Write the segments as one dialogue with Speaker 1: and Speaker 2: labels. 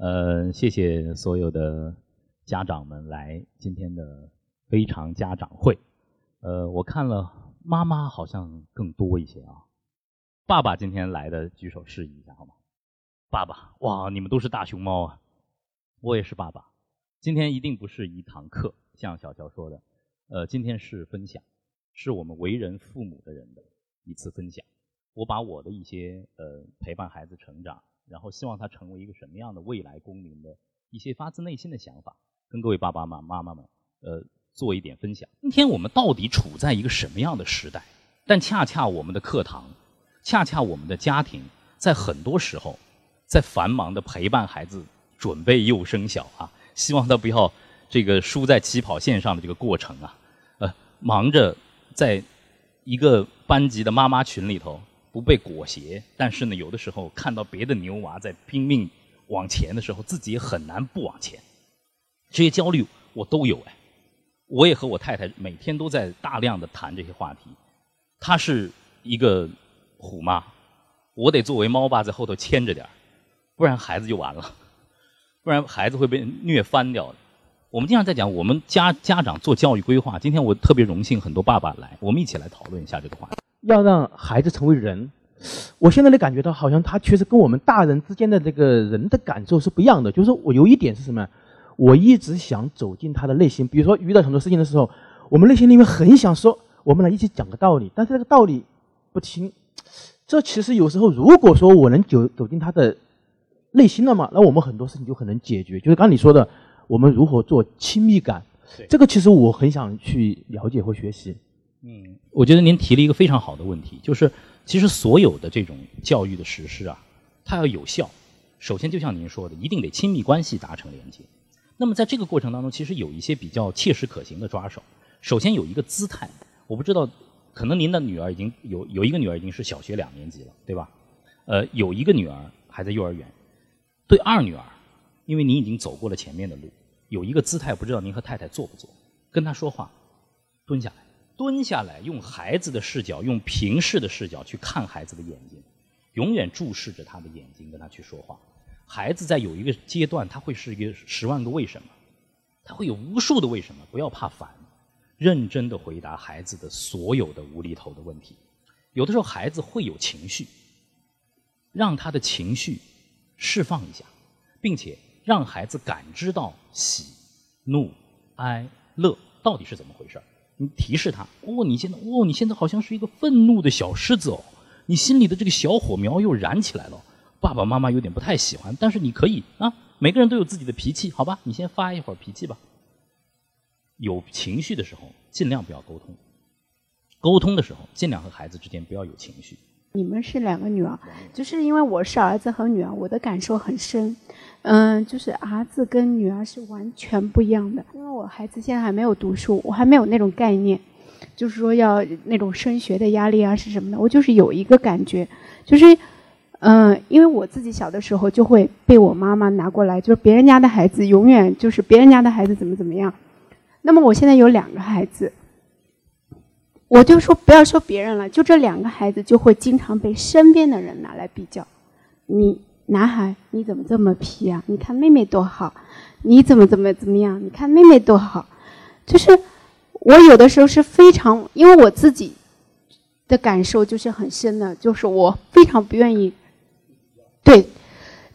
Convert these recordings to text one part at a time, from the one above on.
Speaker 1: 呃，谢谢所有的家长们来今天的非常家长会。呃，我看了妈妈好像更多一些啊。爸爸今天来的举手示意一下好吗？爸爸，哇，你们都是大熊猫啊！我也是爸爸。今天一定不是一堂课，像小乔说的，呃，今天是分享，是我们为人父母的人的一次分享。我把我的一些呃陪伴孩子成长，然后希望他成为一个什么样的未来公民的一些发自内心的想法，跟各位爸爸妈妈妈们呃做一点分享。今天我们到底处在一个什么样的时代？但恰恰我们的课堂，恰恰我们的家庭，在很多时候，在繁忙的陪伴孩子准备幼升小啊，希望他不要这个输在起跑线上的这个过程啊，呃，忙着在一个班级的妈妈群里头。不被裹挟，但是呢，有的时候看到别的牛娃在拼命往前的时候，自己也很难不往前。这些焦虑我都有哎，我也和我太太每天都在大量的谈这些话题。她是一个虎妈，我得作为猫爸在后头牵着点不然孩子就完了，不然孩子会被虐翻掉的。我们经常在讲，我们家家长做教育规划。今天我特别荣幸，很多爸爸来，我们一起来讨论一下这个话题。
Speaker 2: 要让孩子成为人，我现在的感觉到好像他确实跟我们大人之间的这个人的感受是不一样的。就是我有一点是什么？我一直想走进他的内心。比如说遇到很多事情的时候，我们内心里面很想说，我们来一起讲个道理，但是这个道理不听。这其实有时候，如果说我能走走进他的内心了嘛，那我们很多事情就很能解决。就是刚你说的，我们如何做亲密感，这个其实我很想去了解和学习。
Speaker 1: 嗯，我觉得您提了一个非常好的问题，就是其实所有的这种教育的实施啊，它要有效，首先就像您说的，一定得亲密关系达成连接。那么在这个过程当中，其实有一些比较切实可行的抓手。首先有一个姿态，我不知道，可能您的女儿已经有有一个女儿已经是小学两年级了，对吧？呃，有一个女儿还在幼儿园。对二女儿，因为您已经走过了前面的路，有一个姿态，不知道您和太太做不做？跟她说话，蹲下来。蹲下来，用孩子的视角，用平视的视角去看孩子的眼睛，永远注视着他的眼睛，跟他去说话。孩子在有一个阶段，他会是一个十万个为什么，他会有无数的为什么。不要怕烦，认真的回答孩子的所有的无厘头的问题。有的时候孩子会有情绪，让他的情绪释放一下，并且让孩子感知到喜、怒、哀、乐到底是怎么回事儿。你提示他，哦，你现在，哦，你现在好像是一个愤怒的小狮子哦，你心里的这个小火苗又燃起来了。爸爸妈妈有点不太喜欢，但是你可以啊，每个人都有自己的脾气，好吧？你先发一会儿脾气吧。有情绪的时候，尽量不要沟通；沟通的时候，尽量和孩子之间不要有情绪。
Speaker 3: 你们是两个女儿，就是因为我是儿子和女儿，我的感受很深。嗯，就是儿子跟女儿是完全不一样的。因为我孩子现在还没有读书，我还没有那种概念，就是说要那种升学的压力啊是什么的。我就是有一个感觉，就是，嗯，因为我自己小的时候就会被我妈妈拿过来，就是别人家的孩子永远就是别人家的孩子怎么怎么样。那么我现在有两个孩子。我就说不要说别人了，就这两个孩子就会经常被身边的人拿来比较。你男孩你怎么这么皮啊？你看妹妹多好，你怎么怎么怎么样？你看妹妹多好。就是我有的时候是非常，因为我自己的感受就是很深的，就是我非常不愿意。对，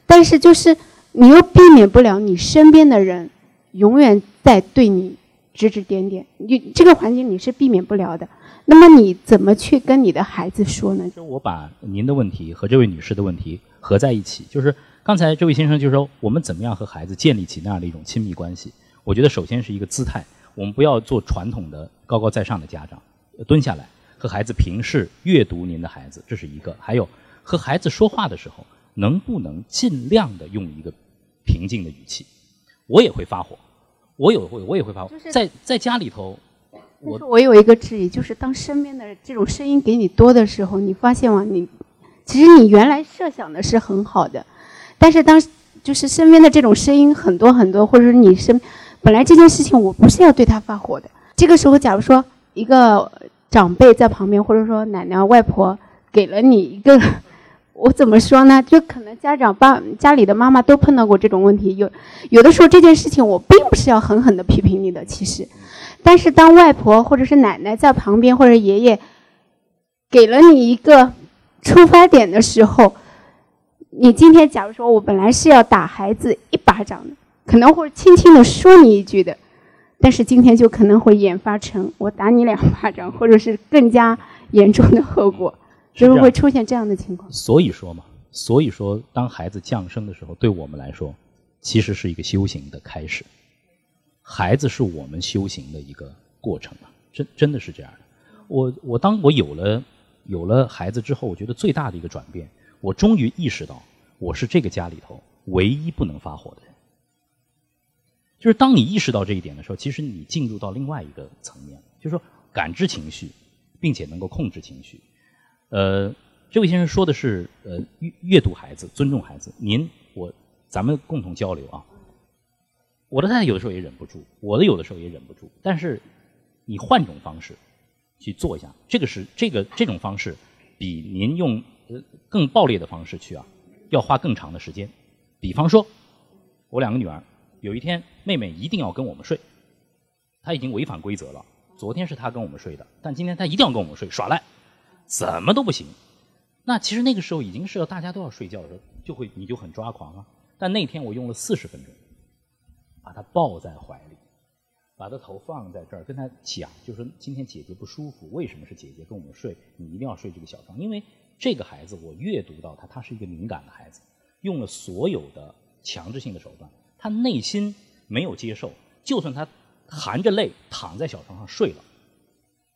Speaker 3: 但是就是你又避免不了你身边的人永远在对你指指点点，你这个环境你是避免不了的。那么你怎么去跟你的孩子说呢？
Speaker 1: 就我把您的问题和这位女士的问题合在一起，就是刚才这位先生就说我们怎么样和孩子建立起那样的一种亲密关系？我觉得首先是一个姿态，我们不要做传统的高高在上的家长，蹲下来和孩子平视阅读您的孩子，这是一个。还有和孩子说话的时候，能不能尽量的用一个平静的语气？我也会发火，我有会我也会发火，在在家里头。
Speaker 3: 我我有一个质疑，就是当身边的这种声音给你多的时候，你发现吗？你其实你原来设想的是很好的，但是当就是身边的这种声音很多很多，或者说你身本来这件事情我不是要对他发火的，这个时候假如说一个长辈在旁边，或者说奶奶外婆给了你一个，我怎么说呢？就可能家长爸家里的妈妈都碰到过这种问题。有有的时候这件事情我并不是要狠狠的批评你的，其实，但是当外婆或者是奶奶在旁边，或者爷爷给了你一个出发点的时候，你今天假如说我本来是要打孩子一巴掌的，可能会轻轻的说你一句的，但是今天就可能会演发成我打你两巴掌，或者是更加严重的后果。就是会出现这样的情况。
Speaker 1: 所以说嘛，所以说，当孩子降生的时候，对我们来说，其实是一个修行的开始。孩子是我们修行的一个过程啊，真真的是这样的。我我当我有了有了孩子之后，我觉得最大的一个转变，我终于意识到，我是这个家里头唯一不能发火的人。就是当你意识到这一点的时候，其实你进入到另外一个层面，就是说感知情绪，并且能够控制情绪。呃，这位先生说的是呃阅阅读孩子，尊重孩子。您我咱们共同交流啊。我的太太有的时候也忍不住，我的有的时候也忍不住。但是你换种方式去做一下，这个是这个这种方式比您用呃更暴烈的方式去啊要花更长的时间。比方说，我两个女儿有一天妹妹一定要跟我们睡，她已经违反规则了。昨天是她跟我们睡的，但今天她一定要跟我们睡，耍赖。怎么都不行，那其实那个时候已经是大家都要睡觉的时候，就会你就很抓狂啊。但那天我用了四十分钟，把他抱在怀里，把他头放在这儿，跟他讲，就说今天姐姐不舒服，为什么是姐姐跟我们睡？你一定要睡这个小床，因为这个孩子我阅读到他，他是一个敏感的孩子，用了所有的强制性的手段，他内心没有接受，就算他含着泪躺在小床上睡了，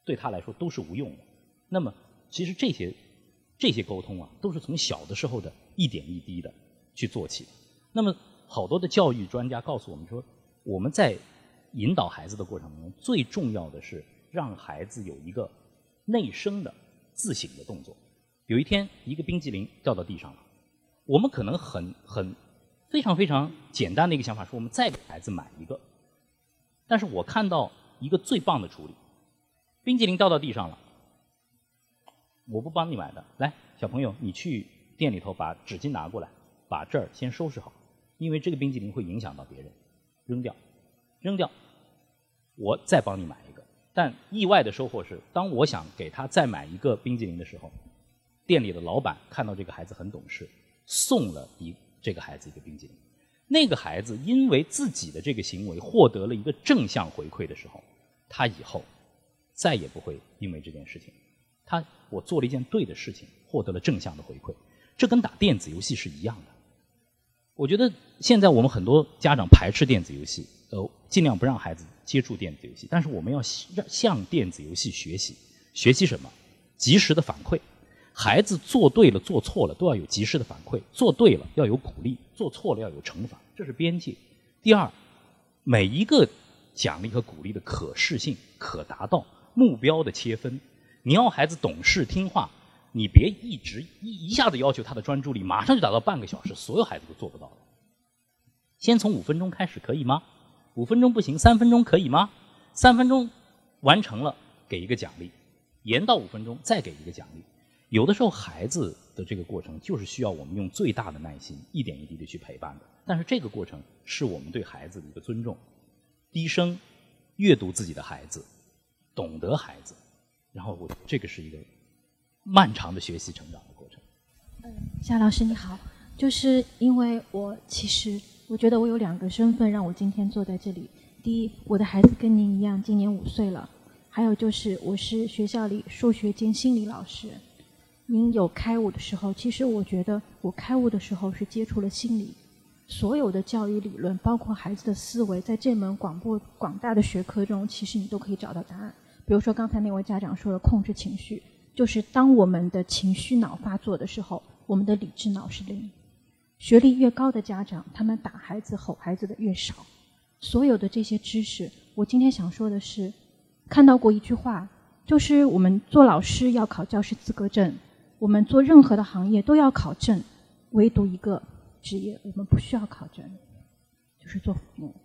Speaker 1: 对他来说都是无用的。那么。其实这些这些沟通啊，都是从小的时候的一点一滴的去做起。那么，好多的教育专家告诉我们说，我们在引导孩子的过程当中，最重要的是让孩子有一个内生的自省的动作。有一天，一个冰激凌掉到地上了，我们可能很很非常非常简单的一个想法是，我们再给孩子买一个。但是我看到一个最棒的处理，冰激凌掉到地上了。我不帮你买的，来，小朋友，你去店里头把纸巾拿过来，把这儿先收拾好，因为这个冰激凌会影响到别人，扔掉，扔掉，我再帮你买一个。但意外的收获是，当我想给他再买一个冰激凌的时候，店里的老板看到这个孩子很懂事，送了一这个孩子一个冰激凌。那个孩子因为自己的这个行为获得了一个正向回馈的时候，他以后再也不会因为这件事情。他我做了一件对的事情，获得了正向的回馈，这跟打电子游戏是一样的。我觉得现在我们很多家长排斥电子游戏，呃，尽量不让孩子接触电子游戏。但是我们要向向电子游戏学习，学习什么？及时的反馈。孩子做对了、做错了都要有及时的反馈，做对了要有鼓励，做错了要有惩罚，这是边界。第二，每一个奖励和鼓励的可视性、可达到目标的切分。你要孩子懂事听话，你别一直一一下子要求他的专注力马上就达到半个小时，所有孩子都做不到的。先从五分钟开始可以吗？五分钟不行，三分钟可以吗？三分钟完成了给一个奖励，延到五分钟再给一个奖励。有的时候孩子的这个过程就是需要我们用最大的耐心，一点一滴的去陪伴的。但是这个过程是我们对孩子的一个尊重，低声阅读自己的孩子，懂得孩子。然后我这个是一个漫长的学习成长的过程。
Speaker 4: 嗯，夏老师你好，就是因为我其实我觉得我有两个身份让我今天坐在这里。第一，我的孩子跟您一样，今年五岁了；还有就是我是学校里数学兼心理老师。您有开悟的时候，其实我觉得我开悟的时候是接触了心理，所有的教育理论，包括孩子的思维，在这门广博广大的学科中，其实你都可以找到答案。比如说刚才那位家长说的控制情绪，就是当我们的情绪脑发作的时候，我们的理智脑是零。学历越高的家长，他们打孩子、吼孩子的越少。所有的这些知识，我今天想说的是，看到过一句话，就是我们做老师要考教师资格证，我们做任何的行业都要考证，唯独一个职业我们不需要考证，就是做父母。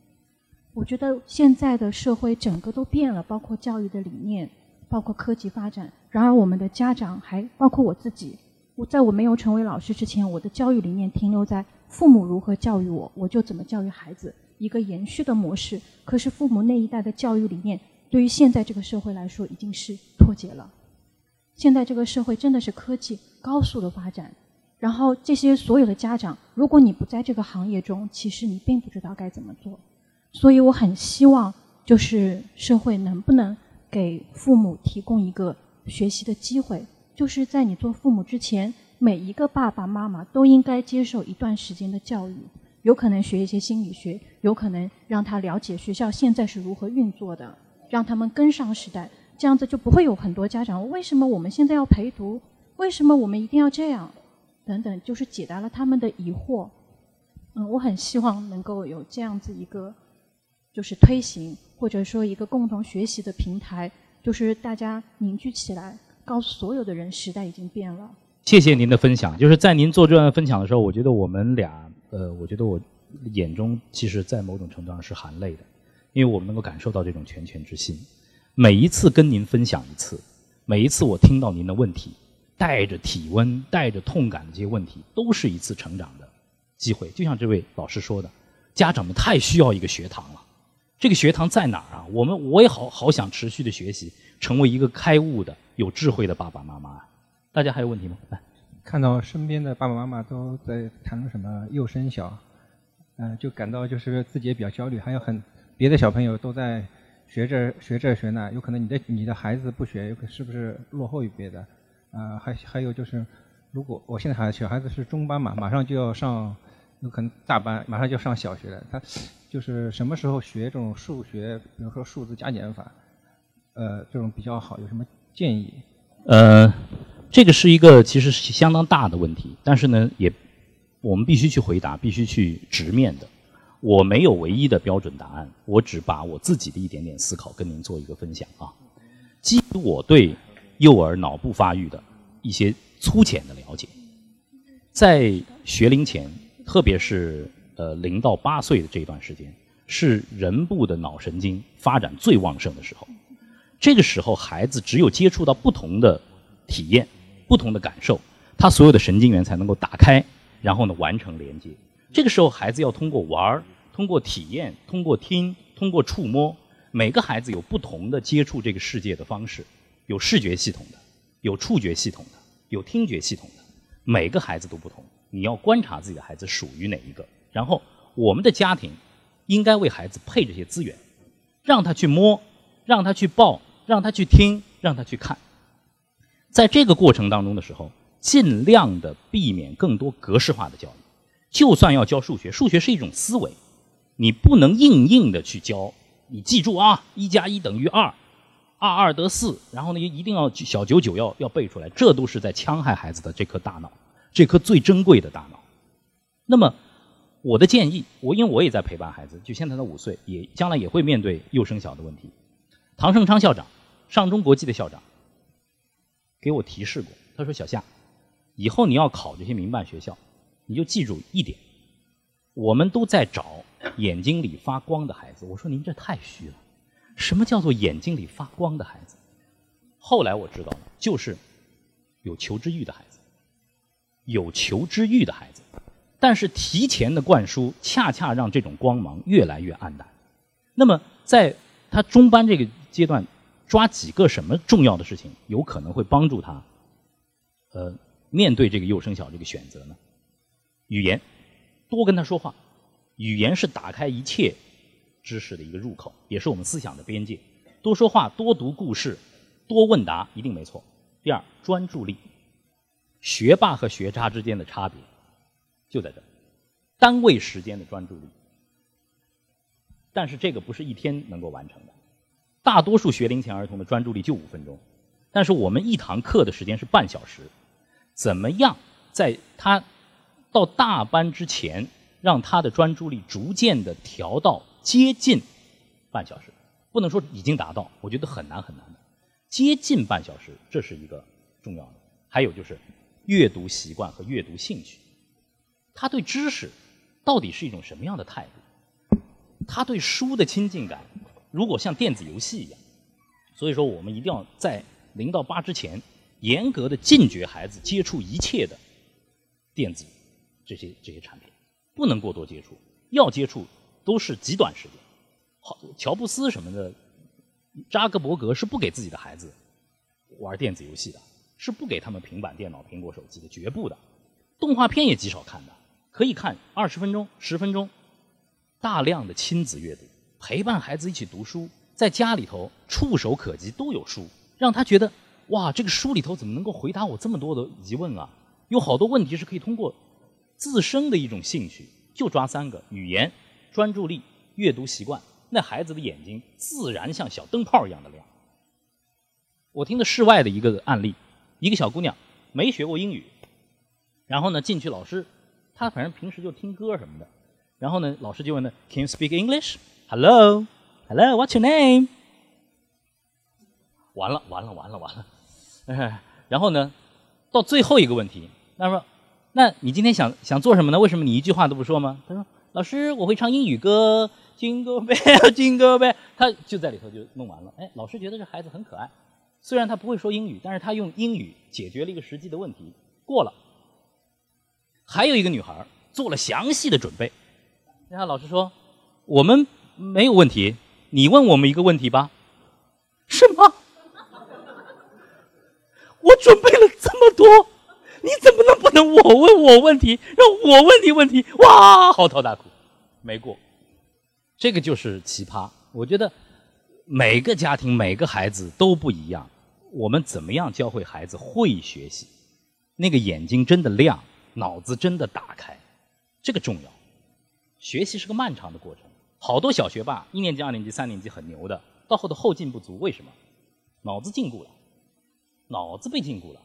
Speaker 4: 我觉得现在的社会整个都变了，包括教育的理念，包括科技发展。然而，我们的家长还包括我自己，我在我没有成为老师之前，我的教育理念停留在父母如何教育我，我就怎么教育孩子，一个延续的模式。可是父母那一代的教育理念，对于现在这个社会来说，已经是脱节了。现在这个社会真的是科技高速的发展，然后这些所有的家长，如果你不在这个行业中，其实你并不知道该怎么做。所以我很希望，就是社会能不能给父母提供一个学习的机会。就是在你做父母之前，每一个爸爸妈妈都应该接受一段时间的教育，有可能学一些心理学，有可能让他了解学校现在是如何运作的，让他们跟上时代，这样子就不会有很多家长为什么我们现在要陪读，为什么我们一定要这样，等等，就是解答了他们的疑惑。嗯，我很希望能够有这样子一个，就是推行或者说一个共同学习的平台，就是大家凝聚起来。告诉所有的人，时代已经变了。
Speaker 1: 谢谢您的分享。就是在您做这段分享的时候，我觉得我们俩，呃，我觉得我眼中其实，在某种程度上是含泪的，因为我们能够感受到这种拳拳之心。每一次跟您分享一次，每一次我听到您的问题，带着体温、带着痛感的这些问题，都是一次成长的机会。就像这位老师说的，家长们太需要一个学堂了。这个学堂在哪儿啊？我们我也好好想持续的学习，成为一个开悟的。有智慧的爸爸妈妈，大家还有问题吗？来，
Speaker 5: 看到身边的爸爸妈妈都在谈论什么幼升小，嗯，就感到就是自己也比较焦虑。还有很别的小朋友都在学这学这学那，有可能你的你的孩子不学，有可能是不是落后于别的？啊，还还有就是，如果我现在孩小孩子是中班嘛，马上就要上，有可能大班，马上就要上小学了。他就是什么时候学这种数学，比如说数字加减法，呃，这种比较好？有什么？建议，
Speaker 1: 呃，这个是一个其实是相当大的问题，但是呢，也我们必须去回答，必须去直面的。我没有唯一的标准答案，我只把我自己的一点点思考跟您做一个分享啊。基于我对幼儿脑部发育的一些粗浅的了解，在学龄前，特别是呃零到八岁的这段时间，是人部的脑神经发展最旺盛的时候。这个时候，孩子只有接触到不同的体验、不同的感受，他所有的神经元才能够打开，然后呢完成连接。这个时候，孩子要通过玩儿、通过体验、通过听、通过触摸，每个孩子有不同的接触这个世界的方式，有视觉系统的，有触觉系统的，有听觉系统的，每个孩子都不同。你要观察自己的孩子属于哪一个，然后我们的家庭应该为孩子配这些资源，让他去摸，让他去抱。让他去听，让他去看，在这个过程当中的时候，尽量的避免更多格式化的教育。就算要教数学，数学是一种思维，你不能硬硬的去教。你记住啊，一加一等于二，二二得四，然后呢，一定要小九九要要背出来，这都是在戕害孩子的这颗大脑，这颗最珍贵的大脑。那么，我的建议，我因为我也在陪伴孩子，就现在他五岁，也将来也会面对幼升小的问题。唐盛昌校长，上中国际的校长，给我提示过。他说：“小夏，以后你要考这些民办学校，你就记住一点，我们都在找眼睛里发光的孩子。”我说：“您这太虚了，什么叫做眼睛里发光的孩子？”后来我知道了，就是有求知欲的孩子，有求知欲的孩子，但是提前的灌输，恰恰让这种光芒越来越暗淡。那么在他中班这个。阶段抓几个什么重要的事情，有可能会帮助他，呃，面对这个幼升小这个选择呢？语言，多跟他说话，语言是打开一切知识的一个入口，也是我们思想的边界。多说话，多读故事，多问答，一定没错。第二，专注力，学霸和学渣之间的差别就在这儿，单位时间的专注力。但是这个不是一天能够完成的。大多数学龄前儿童的专注力就五分钟，但是我们一堂课的时间是半小时，怎么样在他到大班之前，让他的专注力逐渐的调到接近半小时？不能说已经达到，我觉得很难很难的，接近半小时，这是一个重要的。还有就是阅读习惯和阅读兴趣，他对知识到底是一种什么样的态度？他对书的亲近感？如果像电子游戏一样，所以说我们一定要在零到八之前，严格的禁绝孩子接触一切的电子这些这些产品，不能过多接触，要接触都是极短时间。好，乔布斯什么的，扎克伯格是不给自己的孩子玩电子游戏的，是不给他们平板电脑、苹果手机的，绝不的。动画片也极少看的，可以看二十分钟、十分钟，大量的亲子阅读，陪伴孩子一起读书，在家里头触手可及都有书，让他觉得哇，这个书里头怎么能够回答我这么多的疑问啊？有好多问题是可以通过自身的一种兴趣，就抓三个：语言、专注力、阅读习惯。那孩子的眼睛自然像小灯泡一样的亮。我听的室外的一个案例，一个小姑娘没学过英语。然后呢，进去老师，他反正平时就听歌什么的。然后呢，老师就问他：“Can you speak English? Hello, Hello, What's your name？” 完了，完了，完了，完了。然后呢，到最后一个问题，他说：“那你今天想想做什么呢？为什么你一句话都不说吗？”他说：“老师，我会唱英语歌金戈呗，金戈呗。”他就在里头就弄完了。哎，老师觉得这孩子很可爱，虽然他不会说英语，但是他用英语解决了一个实际的问题，过了。还有一个女孩做了详细的准备，然后老师说：“我们没有问题，你问我们一个问题吧。”什么？我准备了这么多，你怎么能不能我问我问题，让我问你问题？哇，嚎啕大哭，没过。这个就是奇葩。我觉得每个家庭、每个孩子都不一样。我们怎么样教会孩子会学习？那个眼睛真的亮。脑子真的打开，这个重要。学习是个漫长的过程，好多小学霸一年级、二年级、三年级很牛的，到后头后劲不足，为什么？脑子禁锢了，脑子被禁锢了，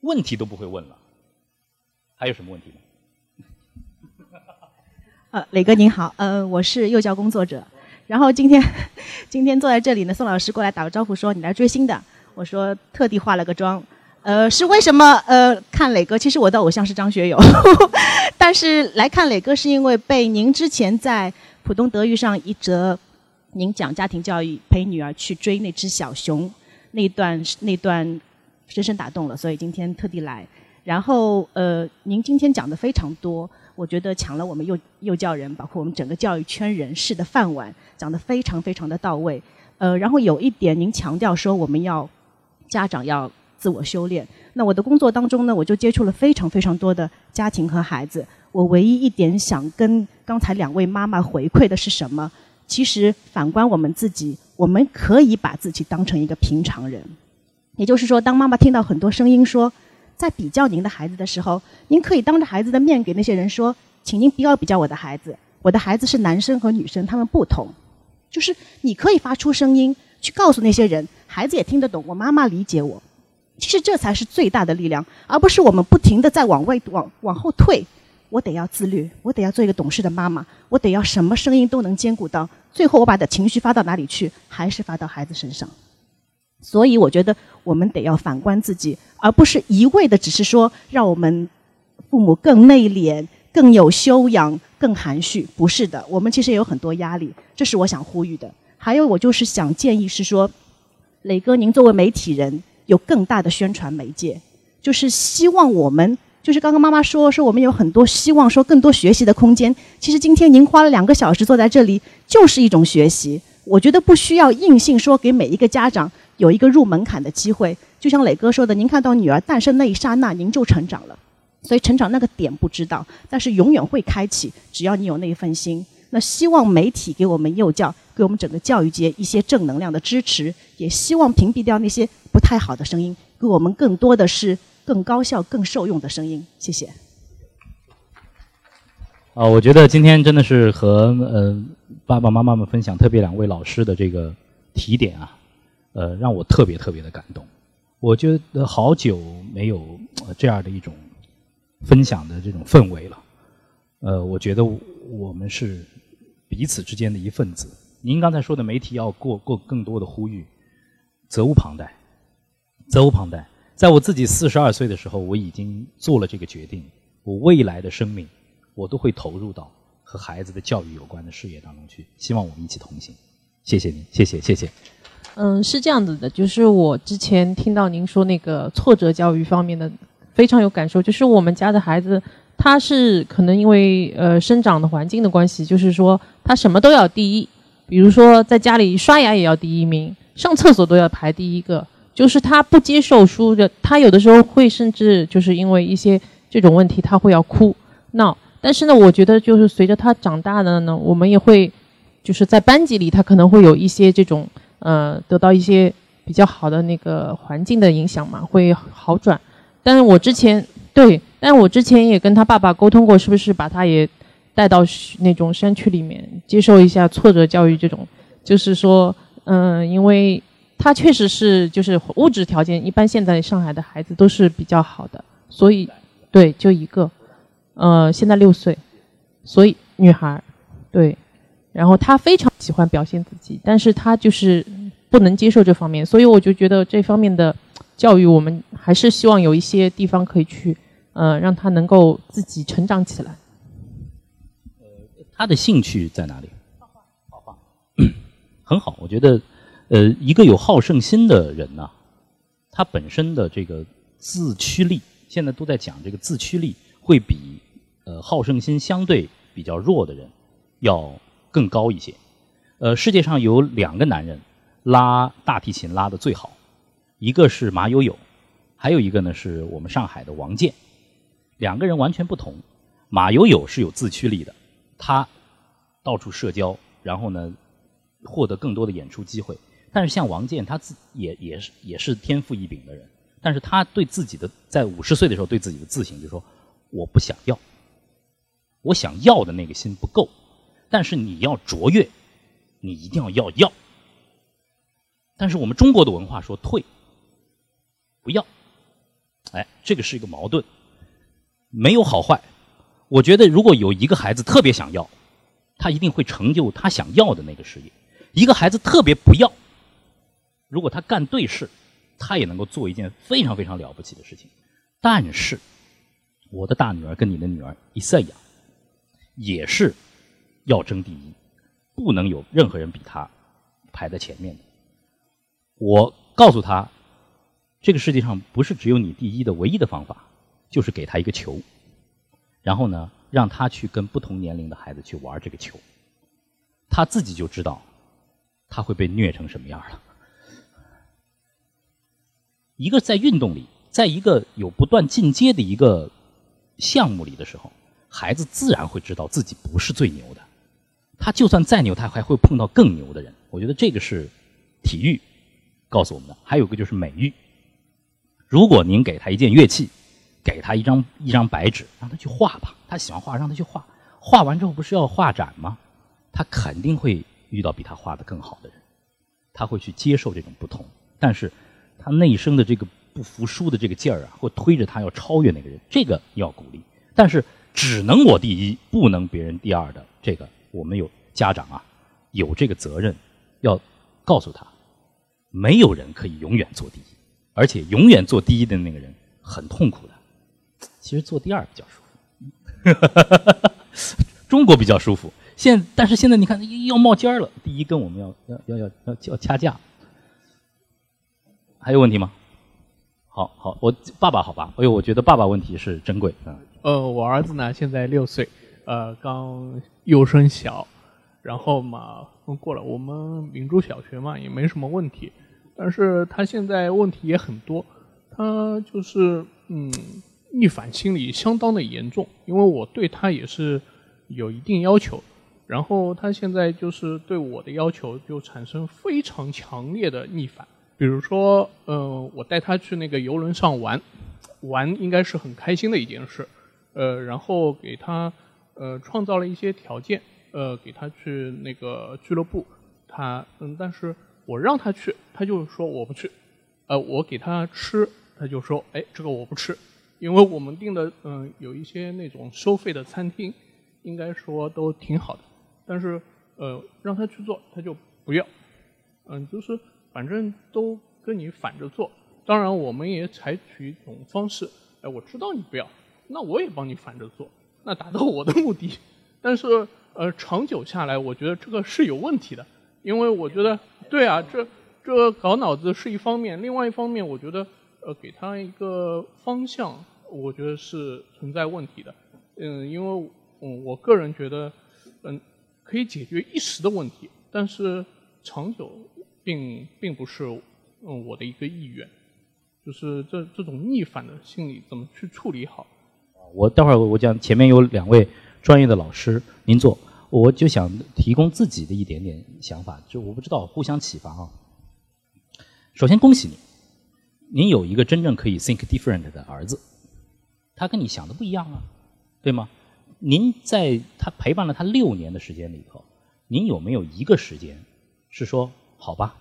Speaker 1: 问题都不会问了。还有什么问题
Speaker 6: 吗？呃，磊哥您好，呃，我是幼教工作者，然后今天 今天坐在这里呢，宋老师过来打个招呼说你来追星的，我说特地化了个妆。呃，是为什么？呃，看磊哥，其实我的偶像是张学友，但是来看磊哥是因为被您之前在浦东德育上一则您讲家庭教育陪女儿去追那只小熊那段那段深深打动了，所以今天特地来。然后呃，您今天讲的非常多，我觉得抢了我们幼幼教人，包括我们整个教育圈人士的饭碗，讲的非常非常的到位。呃，然后有一点您强调说我们要家长要。自我修炼。那我的工作当中呢，我就接触了非常非常多的家庭和孩子。我唯一一点想跟刚才两位妈妈回馈的是什么？其实反观我们自己，我们可以把自己当成一个平常人。也就是说，当妈妈听到很多声音说在比较您的孩子的时候，您可以当着孩子的面给那些人说：“请您不要比较我的孩子，我的孩子是男生和女生，他们不同。”就是你可以发出声音去告诉那些人，孩子也听得懂，我妈妈理解我。其实这才是最大的力量，而不是我们不停的在往外往往后退。我得要自律，我得要做一个懂事的妈妈，我得要什么声音都能兼顾到。最后我把的情绪发到哪里去？还是发到孩子身上。所以我觉得我们得要反观自己，而不是一味的只是说让我们父母更内敛、更有修养、更含蓄。不是的，我们其实也有很多压力，这是我想呼吁的。还有，我就是想建议是说，磊哥，您作为媒体人。有更大的宣传媒介，就是希望我们，就是刚刚妈妈说说我们有很多希望，说更多学习的空间。其实今天您花了两个小时坐在这里，就是一种学习。我觉得不需要硬性说给每一个家长有一个入门槛的机会。就像磊哥说的，您看到女儿诞生那一刹那，您就成长了。所以成长那个点不知道，但是永远会开启，只要你有那一份心。那希望媒体给我们幼教，给我们整个教育界一些正能量的支持，也希望屏蔽掉那些不太好的声音，给我们更多的是更高效、更受用的声音。谢谢。
Speaker 1: 啊，我觉得今天真的是和呃爸爸妈妈们分享，特别两位老师的这个提点啊，呃，让我特别特别的感动。我觉得好久没有这样的一种分享的这种氛围了。呃，我觉得我们是。彼此之间的一份子。您刚才说的媒体要过过更多的呼吁，责无旁贷，责无旁贷。在我自己四十二岁的时候，我已经做了这个决定，我未来的生命，我都会投入到和孩子的教育有关的事业当中去。希望我们一起同行。谢谢您，谢谢，谢谢。
Speaker 7: 嗯，是这样子的，就是我之前听到您说那个挫折教育方面的，非常有感受。就是我们家的孩子，他是可能因为呃生长的环境的关系，就是说他什么都要第一，比如说在家里刷牙也要第一名，上厕所都要排第一个。就是他不接受输的，他有的时候会甚至就是因为一些这种问题，他会要哭闹。但是呢，我觉得就是随着他长大的呢，我们也会就是在班级里，他可能会有一些这种。呃，得到一些比较好的那个环境的影响嘛，会好转。但是我之前对，但是我之前也跟他爸爸沟通过，是不是把他也带到那种山区里面接受一下挫折教育？这种就是说，嗯，因为他确实是就是物质条件一般，现在上海的孩子都是比较好的，所以对，就一个，呃，现在六岁，所以女孩，对。然后他非常喜欢表现自己，但是他就是不能接受这方面，所以我就觉得这方面的教育，我们还是希望有一些地方可以去，呃，让他能够自己成长起来。
Speaker 1: 他的兴趣在哪里？画画，画画，很好。我觉得，呃，一个有好胜心的人呢，他本身的这个自驱力，现在都在讲这个自驱力，会比呃好胜心相对比较弱的人要。更高一些，呃，世界上有两个男人拉大提琴拉的最好，一个是马友友，还有一个呢是我们上海的王健，两个人完全不同。马友友是有自驱力的，他到处社交，然后呢获得更多的演出机会。但是像王健，他自也也是也是天赋异禀的人，但是他对自己的在五十岁的时候对自己的自省就说我不想要，我想要的那个心不够。但是你要卓越，你一定要要要。但是我们中国的文化说退，不要，哎，这个是一个矛盾，没有好坏。我觉得如果有一个孩子特别想要，他一定会成就他想要的那个事业；一个孩子特别不要，如果他干对事，他也能够做一件非常非常了不起的事情。但是，我的大女儿跟你的女儿伊赛亚，也是。要争第一，不能有任何人比他排在前面的。我告诉他，这个世界上不是只有你第一的唯一的方法，就是给他一个球，然后呢，让他去跟不同年龄的孩子去玩这个球，他自己就知道他会被虐成什么样了。一个在运动里，在一个有不断进阶的一个项目里的时候，孩子自然会知道自己不是最牛的。他就算再牛，他还会碰到更牛的人。我觉得这个是体育告诉我们的。还有个就是美育。如果您给他一件乐器，给他一张一张白纸，让他去画吧。他喜欢画，让他去画。画完之后不是要画展吗？他肯定会遇到比他画的更好的人。他会去接受这种不同，但是他内生的这个不服输的这个劲儿啊，会推着他要超越那个人。这个要鼓励。但是只能我第一，不能别人第二的这个。我们有家长啊，有这个责任，要告诉他，没有人可以永远做第一，而且永远做第一的那个人很痛苦的。其实做第二比较舒服，中国比较舒服。现但是现在你看要冒尖儿了，第一跟我们要要要要要要掐架。还有问题吗？好好，我爸爸好吧？哎呦，我觉得爸爸问题是珍贵
Speaker 8: 啊。呃，我儿子呢现在六岁。呃，刚幼升小，然后嘛，过了我们明珠小学嘛，也没什么问题。但是他现在问题也很多，他就是嗯，逆反心理相当的严重。因为我对他也是有一定要求，然后他现在就是对我的要求就产生非常强烈的逆反。比如说，嗯，我带他去那个游轮上玩，玩应该是很开心的一件事，呃，然后给他。呃，创造了一些条件，呃，给他去那个俱乐部，他嗯，但是我让他去，他就说我不去，呃，我给他吃，他就说，哎，这个我不吃，因为我们订的嗯有一些那种收费的餐厅，应该说都挺好的，但是呃让他去做，他就不要，嗯，就是反正都跟你反着做，当然我们也采取一种方式，哎，我知道你不要，那我也帮你反着做。那达到我的目的，但是呃，长久下来，我觉得这个是有问题的，因为我觉得，对啊，这这搞脑子是一方面，另外一方面，我觉得呃给他一个方向，我觉得是存在问题的。嗯，因为嗯我个人觉得，嗯可以解决一时的问题，但是长久并并不是嗯我的一个意愿。就是这这种逆反的心理怎么去处理好？
Speaker 1: 我待会儿我讲前面有两位专业的老师，您坐，我就想提供自己的一点点想法，就我不知道互相启发啊。首先恭喜你，您有一个真正可以 think different 的儿子，他跟你想的不一样啊，对吗？您在他陪伴了他六年的时间里头，您有没有一个时间是说好吧？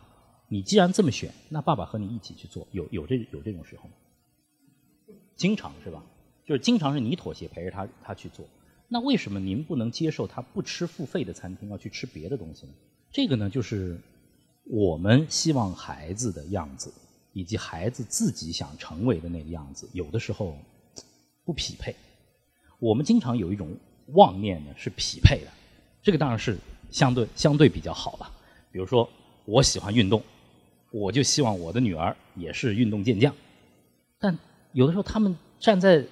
Speaker 1: 你既然这么选，那爸爸和你一起去做，有有这有这种时候吗？经常是吧？就是经常是你妥协陪着他他去做，那为什么您不能接受他不吃付费的餐厅，要去吃别的东西呢？这个呢，就是我们希望孩子的样子，以及孩子自己想成为的那个样子，有的时候不匹配。我们经常有一种妄念呢，是匹配的，这个当然是相对相对比较好了。比如说，我喜欢运动。我就希望我的女儿也是运动健将，但有的时候他们站在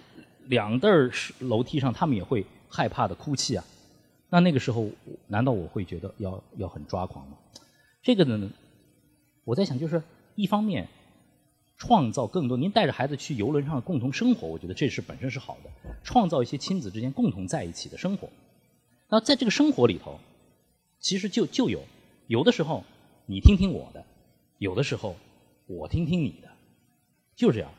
Speaker 1: 两对儿楼梯上，他们也会害怕的哭泣啊。那那个时候，难道我会觉得要要很抓狂吗？这个呢，我在想，就是一方面创造更多，您带着孩子去游轮上共同生活，我觉得这是本身是好的，创造一些亲子之间共同在一起的生活。那在这个生活里头，其实就就有有的时候你听听我的。有的时候，我听听你的，就是这样。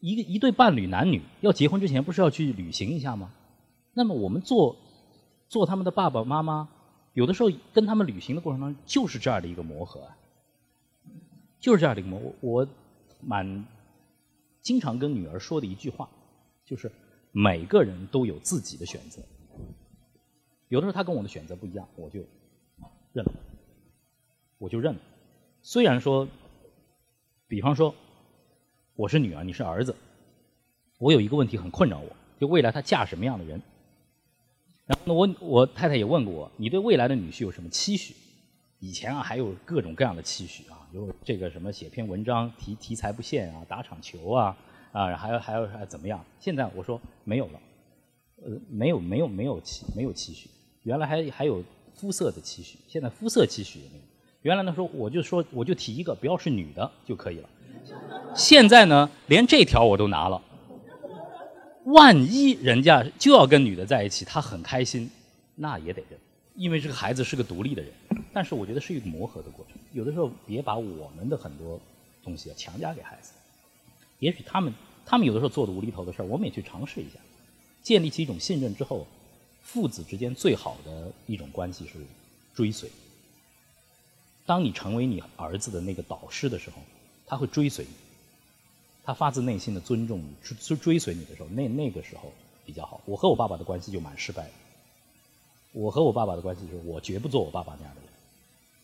Speaker 1: 一个一对伴侣男女要结婚之前，不是要去旅行一下吗？那么我们做做他们的爸爸妈妈，有的时候跟他们旅行的过程当中，就是这样的一个磨合，就是这样的一个磨。我蛮经常跟女儿说的一句话，就是每个人都有自己的选择。有的时候他跟我的选择不一样，我就认了，我就认了。虽然说，比方说，我是女儿，你是儿子，我有一个问题很困扰我，就未来她嫁什么样的人。然后呢，我我太太也问过我，你对未来的女婿有什么期许？以前啊，还有各种各样的期许啊，有这个什么写篇文章题题材不限啊，打场球啊啊，还有还有还怎么样？现在我说没有了，呃，没有没有没有期没有期许，原来还还有肤色的期许，现在肤色期许也没有。原来呢说我就说我就提一个，不要是女的就可以了。现在呢，连这条我都拿了。万一人家就要跟女的在一起，他很开心，那也得认，因为这个孩子是个独立的人。但是我觉得是一个磨合的过程，有的时候别把我们的很多东西啊强加给孩子。也许他们他们有的时候做的无厘头的事儿，我们也去尝试一下，建立起一种信任之后，父子之间最好的一种关系是追随。当你成为你儿子的那个导师的时候，他会追随你，他发自内心的尊重你，追追随你的时候，那那个时候比较好。我和我爸爸的关系就蛮失败的。我和我爸爸的关系就是，我绝不做我爸爸那样的人，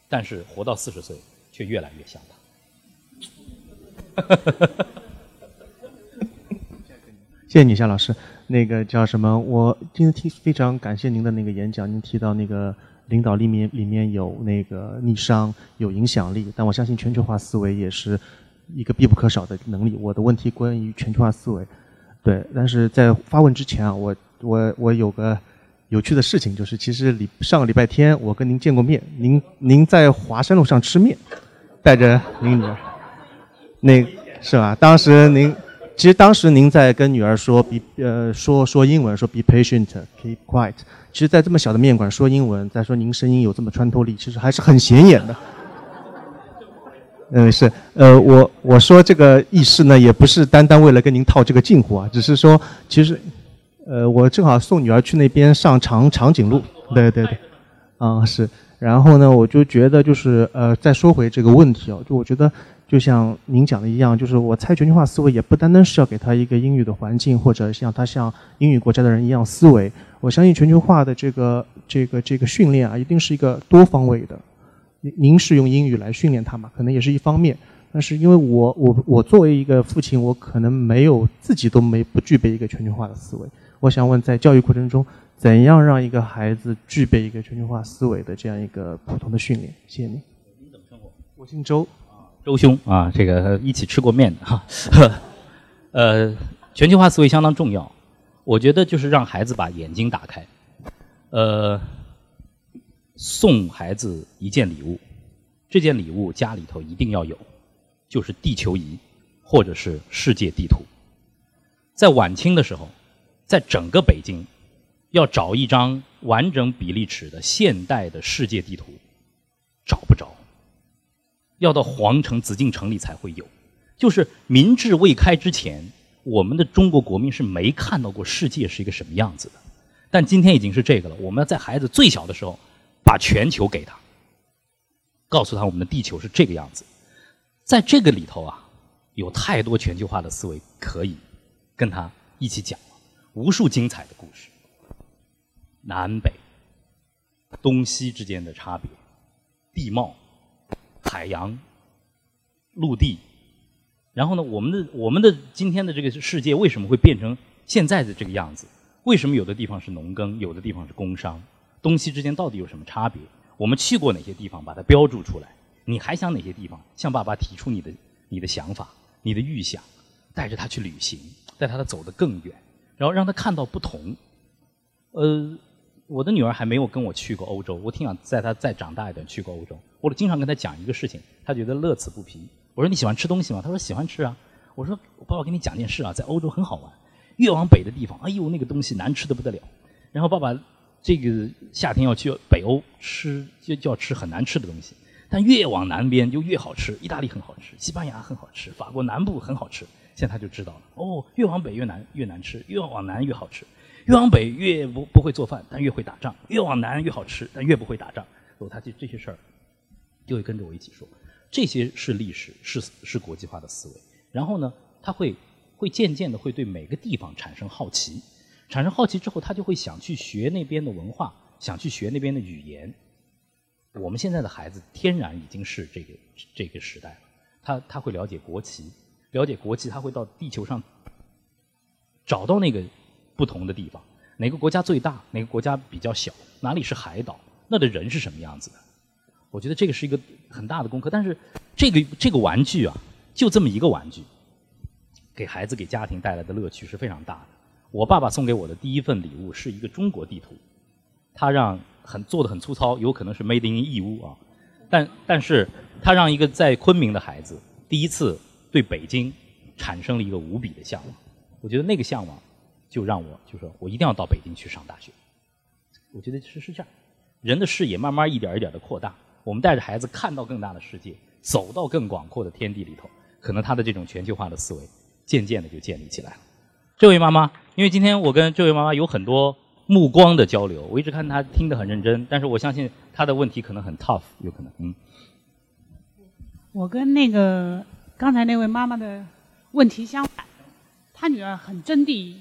Speaker 1: 但是活到四十岁，却越来越像
Speaker 9: 他。谢谢你，夏老师。那个叫什么？我今天听非常感谢您的那个演讲，您提到那个。领导里面里面有那个逆商，有影响力，但我相信全球化思维也是一个必不可少的能力。我的问题关于全球化思维，对，但是在发问之前啊，我我我有个有趣的事情，就是其实礼上个礼拜天我跟您见过面，您您在华山路上吃面，带着您女儿，那是吧？当时您其实当时您在跟女儿说，be 呃说说英文，说 be patient，keep quiet。其实，在这么小的面馆说英文，再说您声音有这么穿透力，其实还是很显眼的。嗯，是，呃，我我说这个意思呢，也不是单单为了跟您套这个近乎啊，只是说，其实，呃，我正好送女儿去那边上长长颈鹿，对对对，啊是，然后呢，我就觉得就是，呃，再说回这个问题哦，就我觉得。就像您讲的一样，就是我猜全球化思维也不单单是要给他一个英语的环境，或者像他像英语国家的人一样思维。我相信全球化的这个这个这个训练啊，一定是一个多方位的。您您是用英语来训练他嘛？可能也是一方面。但是因为我我我作为一个父亲，我可能没有自己都没不具备一个全球化的思维。我想问，在教育过程中，怎样让一个孩子具备一个全球化思维的这样一个普通的训练？谢谢您。
Speaker 1: 您怎么称呼？
Speaker 9: 我姓周。
Speaker 1: 周兄啊，这个一起吃过面的哈。呃，全球化思维相当重要，我觉得就是让孩子把眼睛打开。呃，送孩子一件礼物，这件礼物家里头一定要有，就是地球仪或者是世界地图。在晚清的时候，在整个北京，要找一张完整比例尺的现代的世界地图，找不着，要到皇城紫禁城里才会有。就是民智未开之前，我们的中国国民是没看到过世界是一个什么样子的。但今天已经是这个了。我们要在孩子最小的时候，把全球给他，告诉他我们的地球是这个样子。在这个里头啊，有太多全球化的思维可以跟他一起讲，无数精彩的故事，南北、东西之间的差别，地貌、海洋、陆地。然后呢，我们的我们的今天的这个世界为什么会变成现在的这个样子？为什么有的地方是农耕，有的地方是工商？东西之间到底有什么差别？我们去过哪些地方，把它标注出来？你还想哪些地方？向爸爸提出你的你的想法、你的预想，带着他去旅行，带他走得更远，然后让他看到不同。呃，我的女儿还没有跟我去过欧洲，我挺想在她再长大一点去过欧洲。我经常跟她讲一个事情，她觉得乐此不疲。我说你喜欢吃东西吗？她说喜欢吃啊。我说爸爸跟你讲件事啊，在欧洲很好玩，越往北的地方，哎呦那个东西难吃的不得了。然后爸爸这个夏天要去北欧吃，就就要吃很难吃的东西。但越往南边就越好吃，意大利很好吃，西班牙很好吃，法国南部很好吃。现在他就知道了，哦，越往北越难越难吃，越往南越好吃。越往北越不不会做饭，但越会打仗；越往南越好吃，但越不会打仗。所以他就这些事儿就会跟着我一起说。这些是历史，是是国际化的思维。然后呢，他会会渐渐的会对每个地方产生好奇，产生好奇之后，他就会想去学那边的文化，想去学那边的语言。我们现在的孩子天然已经是这个这个时代了，他他会了解国旗，了解国际，他会到地球上找到那个不同的地方，哪个国家最大，哪个国家比较小，哪里是海岛，那的人是什么样子的。我觉得这个是一个很大的功课，但是这个这个玩具啊，就这么一个玩具，给孩子给家庭带来的乐趣是非常大的。我爸爸送给我的第一份礼物是一个中国地图，他让很做的很粗糙，有可能是 made in 义乌啊，但但是他让一个在昆明的孩子第一次对北京产生了一个无比的向往。我觉得那个向往就让我就说我一定要到北京去上大学。我觉得是是这样，人的视野慢慢一点一点的扩大。我们带着孩子看到更大的世界，走到更广阔的天地里头，可能他的这种全球化的思维渐渐的就建立起来了。这位妈妈，因为今天我跟这位妈妈有很多目光的交流，我一直看她听得很认真，但是我相信她的问题可能很 tough，有可能，嗯。
Speaker 10: 我跟那个刚才那位妈妈的问题相反，她女儿很争第一，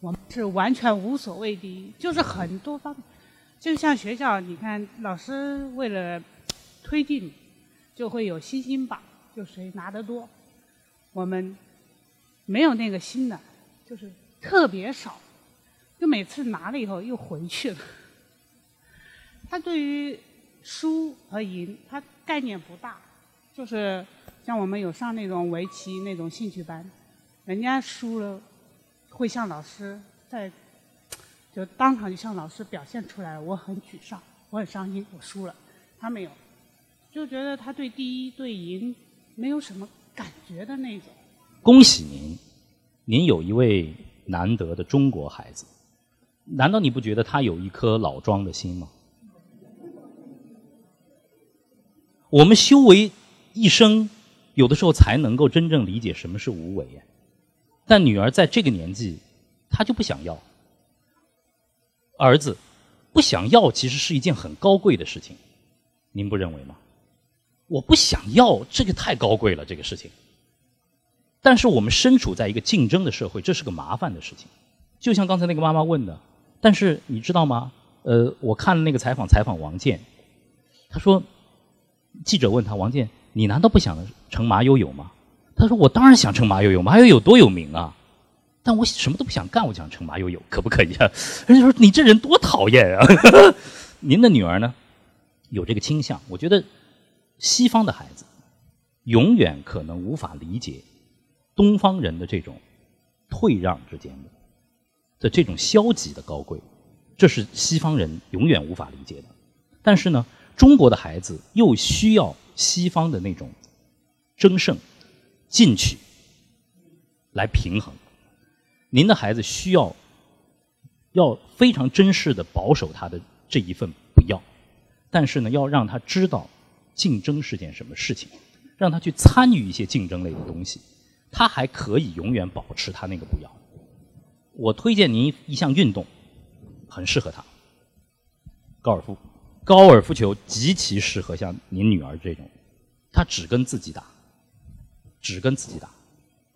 Speaker 10: 我们是完全无所谓第一，就是很多方面，就像学校，你看老师为了。推进就会有星星榜，就谁拿得多。我们没有那个心的，就是特别少，就每次拿了以后又回去了。他对于输和赢，他概念不大，就是像我们有上那种围棋那种兴趣班，人家输了会向老师在就当场就向老师表现出来，我很沮丧，我很伤心，我输了。他没有。就觉得他对第一对赢没有什么感觉的那种。
Speaker 1: 恭喜您，您有一位难得的中国孩子，难道你不觉得他有一颗老庄的心吗？我们修为一生，有的时候才能够真正理解什么是无为。但女儿在这个年纪，她就不想要。儿子不想要，其实是一件很高贵的事情，您不认为吗？我不想要这个太高贵了，这个事情。但是我们身处在一个竞争的社会，这是个麻烦的事情。就像刚才那个妈妈问的，但是你知道吗？呃，我看了那个采访，采访王健，他说，记者问他王健，你难道不想成马友友吗？他说我当然想成马友友，马友友多有名啊！但我什么都不想干，我想成马友友，可不可以啊？人家说你这人多讨厌啊！您的女儿呢，有这个倾向，我觉得。西方的孩子，永远可能无法理解东方人的这种退让之间的的这种消极的高贵，这是西方人永远无法理解的。但是呢，中国的孩子又需要西方的那种争胜、进取来平衡。您的孩子需要要非常珍视的保守他的这一份不要，但是呢，要让他知道竞争是件什么事情，让他去参与一些竞争类的东西，他还可以永远保持他那个不要。我推荐您一项运动，很适合他，高尔夫。高尔夫球极其适合像您女儿这种，她只跟自己打，只跟自己打，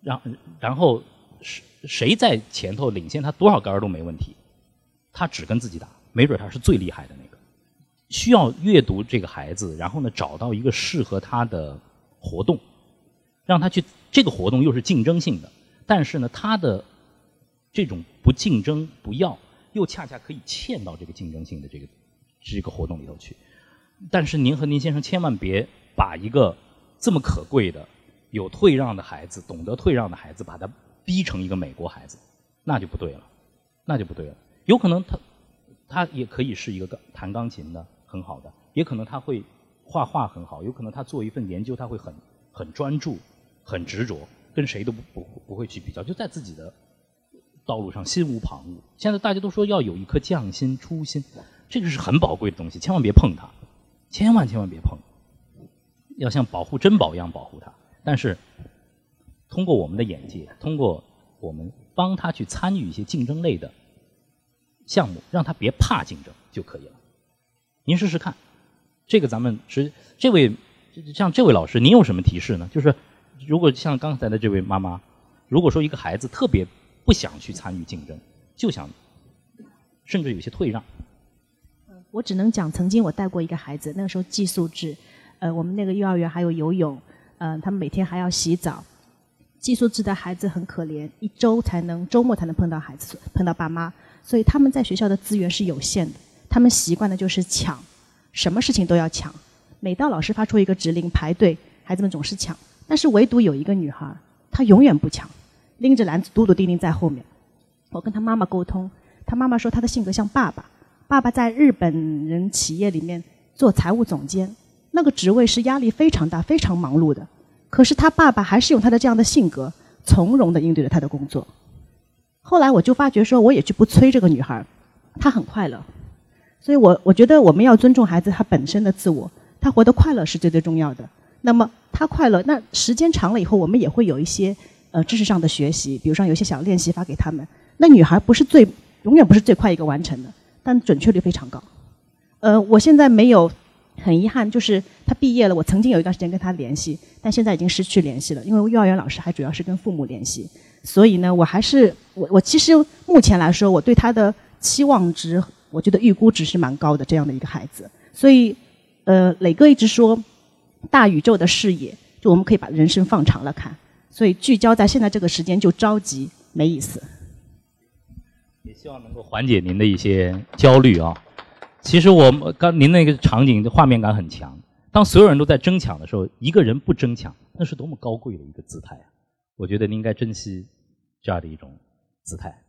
Speaker 1: 然然后谁谁在前头领先她多少杆都没问题，她只跟自己打，没准她是最厉害的那个。需要阅读这个孩子，然后呢找到一个适合他的活动，让他去这个活动又是竞争性的，但是呢他的这种不竞争不要，又恰恰可以嵌到这个竞争性的这个。这个活动里头去，但是您和您先生千万别把一个这么可贵的、有退让的孩子、懂得退让的孩子，把他逼成一个美国孩子，那就不对了，那就不对了。有可能他他也可以是一个弹钢琴的很好的，也可能他会画画很好，有可能他做一份研究他会很很专注、很执着，跟谁都不不不会去比较，就在自己的道路上心无旁骛。现在大家都说要有一颗匠心、初心。这个是很宝贵的东西，千万别碰它，千万千万别碰，要像保护珍宝一样保护它。但是，通过我们的眼界，通过我们帮他去参与一些竞争类的项目，让他别怕竞争就可以了。您试试看，这个咱们是这位像这位老师，您有什么提示呢？就是如果像刚才的这位妈妈，如果说一个孩子特别不想去参与竞争，就想甚至有些退让。
Speaker 6: 我只能讲，曾经我带过一个孩子，那个时候寄宿制，呃，我们那个幼儿园还有游泳，呃，他们每天还要洗澡。寄宿制的孩子很可怜，一周才能周末才能碰到孩子，碰到爸妈，所以他们在学校的资源是有限的。他们习惯的就是抢，什么事情都要抢。每到老师发出一个指令，排队，孩子们总是抢。但是唯独有一个女孩，她永远不抢，拎着篮子嘟嘟叮叮在后面。我跟她妈妈沟通，她妈妈说她的性格像爸爸。爸爸在日本人企业里面做财务总监，那个职位是压力非常大、非常忙碌的。可是他爸爸还是用他的这样的性格，从容地应对了他的工作。后来我就发觉说，我也去不催这个女孩，她很快乐。所以我我觉得我们要尊重孩子他本身的自我，他活得快乐是最最重要的。那么他快乐，那时间长了以后，我们也会有一些呃知识上的学习，比如说有些小练习发给他们。那女孩不是最永远不是最快一个完成的。但准确率非常高，呃，我现在没有，很遗憾，就是他毕业了。我曾经有一段时间跟他联系，但现在已经失去联系了，因为幼儿园老师还主要是跟父母联系，所以呢，我还是我我其实目前来说，我对他的期望值，我觉得预估值是蛮高的这样的一个孩子。所以，呃，磊哥一直说，大宇宙的视野，就我们可以把人生放长了看，所以聚焦在现在这个时间就着急没意思。
Speaker 1: 也希望能够缓解您的一些焦虑啊。其实我们刚您那个场景的画面感很强。当所有人都在争抢的时候，一个人不争抢，那是多么高贵的一个姿态啊！我觉得您应该珍惜这样的一种姿态。